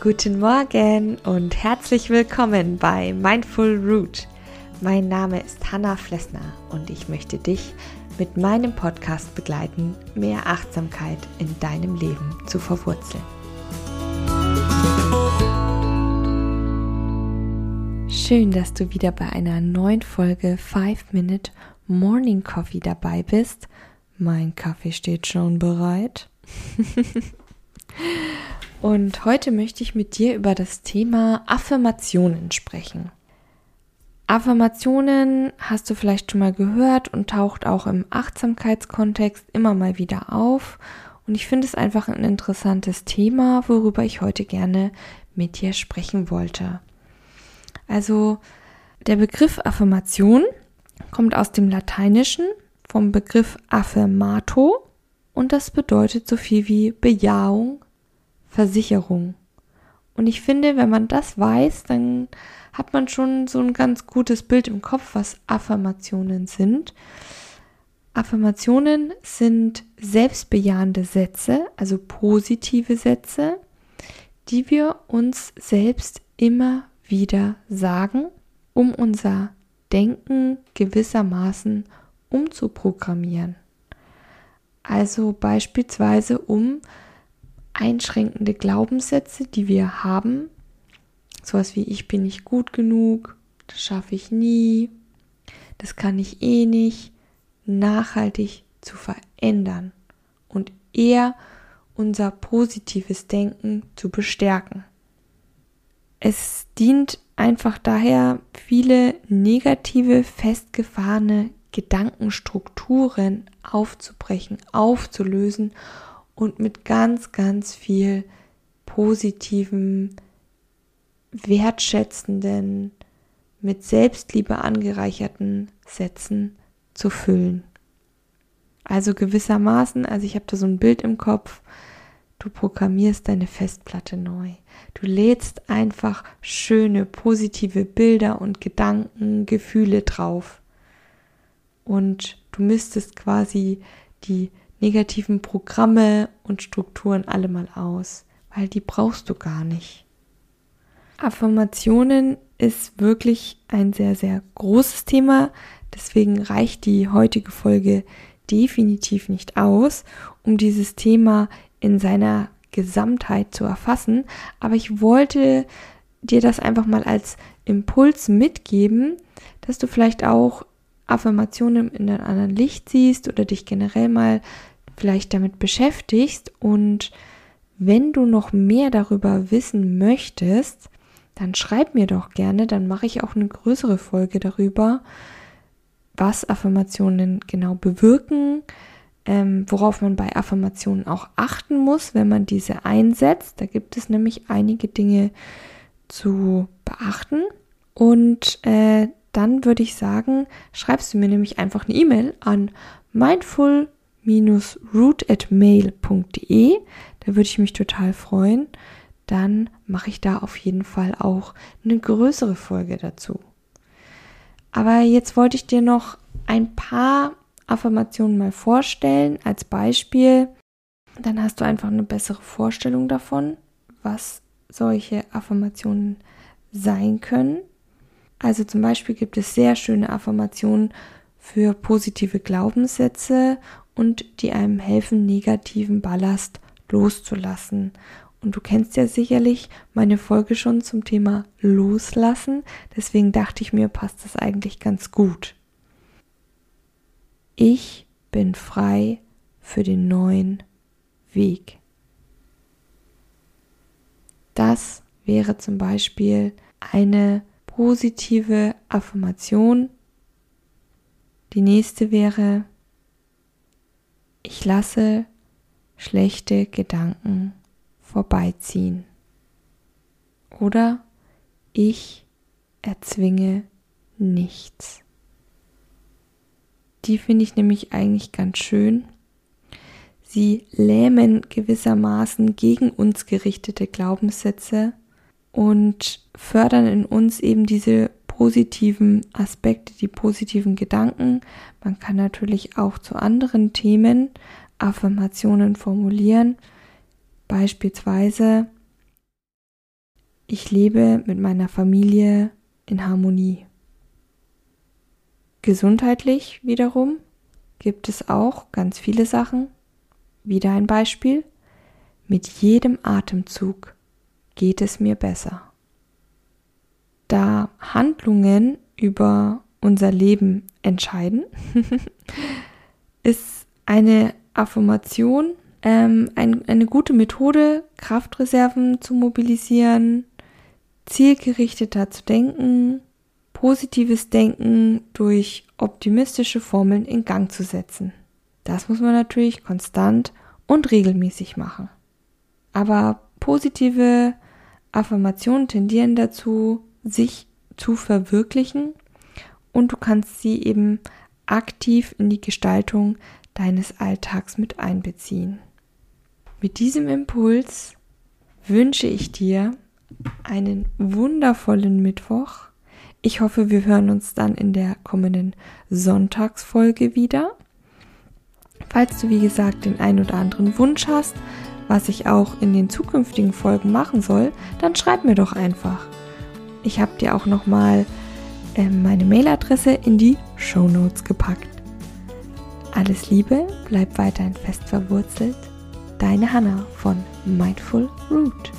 Guten Morgen und herzlich willkommen bei Mindful Root. Mein Name ist Hanna Flessner und ich möchte dich mit meinem Podcast begleiten, mehr Achtsamkeit in deinem Leben zu verwurzeln. Schön, dass du wieder bei einer neuen Folge 5 Minute Morning Coffee dabei bist. Mein Kaffee steht schon bereit. Und heute möchte ich mit dir über das Thema Affirmationen sprechen. Affirmationen hast du vielleicht schon mal gehört und taucht auch im Achtsamkeitskontext immer mal wieder auf. Und ich finde es einfach ein interessantes Thema, worüber ich heute gerne mit dir sprechen wollte. Also der Begriff Affirmation kommt aus dem Lateinischen vom Begriff affirmato und das bedeutet so viel wie Bejahung, Versicherung. Und ich finde, wenn man das weiß, dann hat man schon so ein ganz gutes Bild im Kopf, was Affirmationen sind. Affirmationen sind selbstbejahende Sätze, also positive Sätze, die wir uns selbst immer wieder sagen, um unser Denken gewissermaßen umzuprogrammieren. Also beispielsweise um einschränkende Glaubenssätze, die wir haben, sowas wie ich bin nicht gut genug, das schaffe ich nie, das kann ich eh nicht, nachhaltig zu verändern und eher unser positives Denken zu bestärken. Es dient einfach daher, viele negative, festgefahrene Gedankenstrukturen aufzubrechen, aufzulösen und mit ganz, ganz viel positiven, wertschätzenden, mit Selbstliebe angereicherten Sätzen zu füllen. Also gewissermaßen, also ich habe da so ein Bild im Kopf, du programmierst deine Festplatte neu. Du lädst einfach schöne, positive Bilder und Gedanken, Gefühle drauf. Und du müsstest quasi die negativen Programme und Strukturen alle mal aus, weil die brauchst du gar nicht. Affirmationen ist wirklich ein sehr, sehr großes Thema, deswegen reicht die heutige Folge definitiv nicht aus, um dieses Thema in seiner Gesamtheit zu erfassen, aber ich wollte dir das einfach mal als Impuls mitgeben, dass du vielleicht auch Affirmationen in einem anderen Licht siehst oder dich generell mal vielleicht damit beschäftigst. Und wenn du noch mehr darüber wissen möchtest, dann schreib mir doch gerne, dann mache ich auch eine größere Folge darüber, was Affirmationen genau bewirken, ähm, worauf man bei Affirmationen auch achten muss, wenn man diese einsetzt. Da gibt es nämlich einige Dinge zu beachten. Und äh, dann würde ich sagen, schreibst du mir nämlich einfach eine E-Mail an mindful-root@mail.de. Da würde ich mich total freuen. Dann mache ich da auf jeden Fall auch eine größere Folge dazu. Aber jetzt wollte ich dir noch ein paar Affirmationen mal vorstellen als Beispiel. Dann hast du einfach eine bessere Vorstellung davon, was solche Affirmationen sein können. Also zum Beispiel gibt es sehr schöne Affirmationen für positive Glaubenssätze und die einem helfen, negativen Ballast loszulassen. Und du kennst ja sicherlich meine Folge schon zum Thema Loslassen. Deswegen dachte ich mir, passt das eigentlich ganz gut. Ich bin frei für den neuen Weg. Das wäre zum Beispiel eine positive Affirmation. Die nächste wäre, ich lasse schlechte Gedanken vorbeiziehen. Oder ich erzwinge nichts. Die finde ich nämlich eigentlich ganz schön. Sie lähmen gewissermaßen gegen uns gerichtete Glaubenssätze und fördern in uns eben diese positiven Aspekte, die positiven Gedanken. Man kann natürlich auch zu anderen Themen Affirmationen formulieren. Beispielsweise, ich lebe mit meiner Familie in Harmonie. Gesundheitlich wiederum gibt es auch ganz viele Sachen. Wieder ein Beispiel. Mit jedem Atemzug geht es mir besser. Da Handlungen über unser Leben entscheiden, ist eine Affirmation ähm, ein, eine gute Methode, Kraftreserven zu mobilisieren, zielgerichteter zu denken, positives Denken durch optimistische Formeln in Gang zu setzen. Das muss man natürlich konstant und regelmäßig machen. Aber positive Affirmationen tendieren dazu, sich zu verwirklichen und du kannst sie eben aktiv in die Gestaltung deines Alltags mit einbeziehen. Mit diesem Impuls wünsche ich dir einen wundervollen Mittwoch. Ich hoffe, wir hören uns dann in der kommenden Sonntagsfolge wieder. Falls du, wie gesagt, den ein oder anderen Wunsch hast, was ich auch in den zukünftigen Folgen machen soll, dann schreib mir doch einfach. Ich habe dir auch nochmal äh, meine Mailadresse in die Show Notes gepackt. Alles Liebe, bleib weiterhin fest verwurzelt. Deine Hanna von Mindful Root.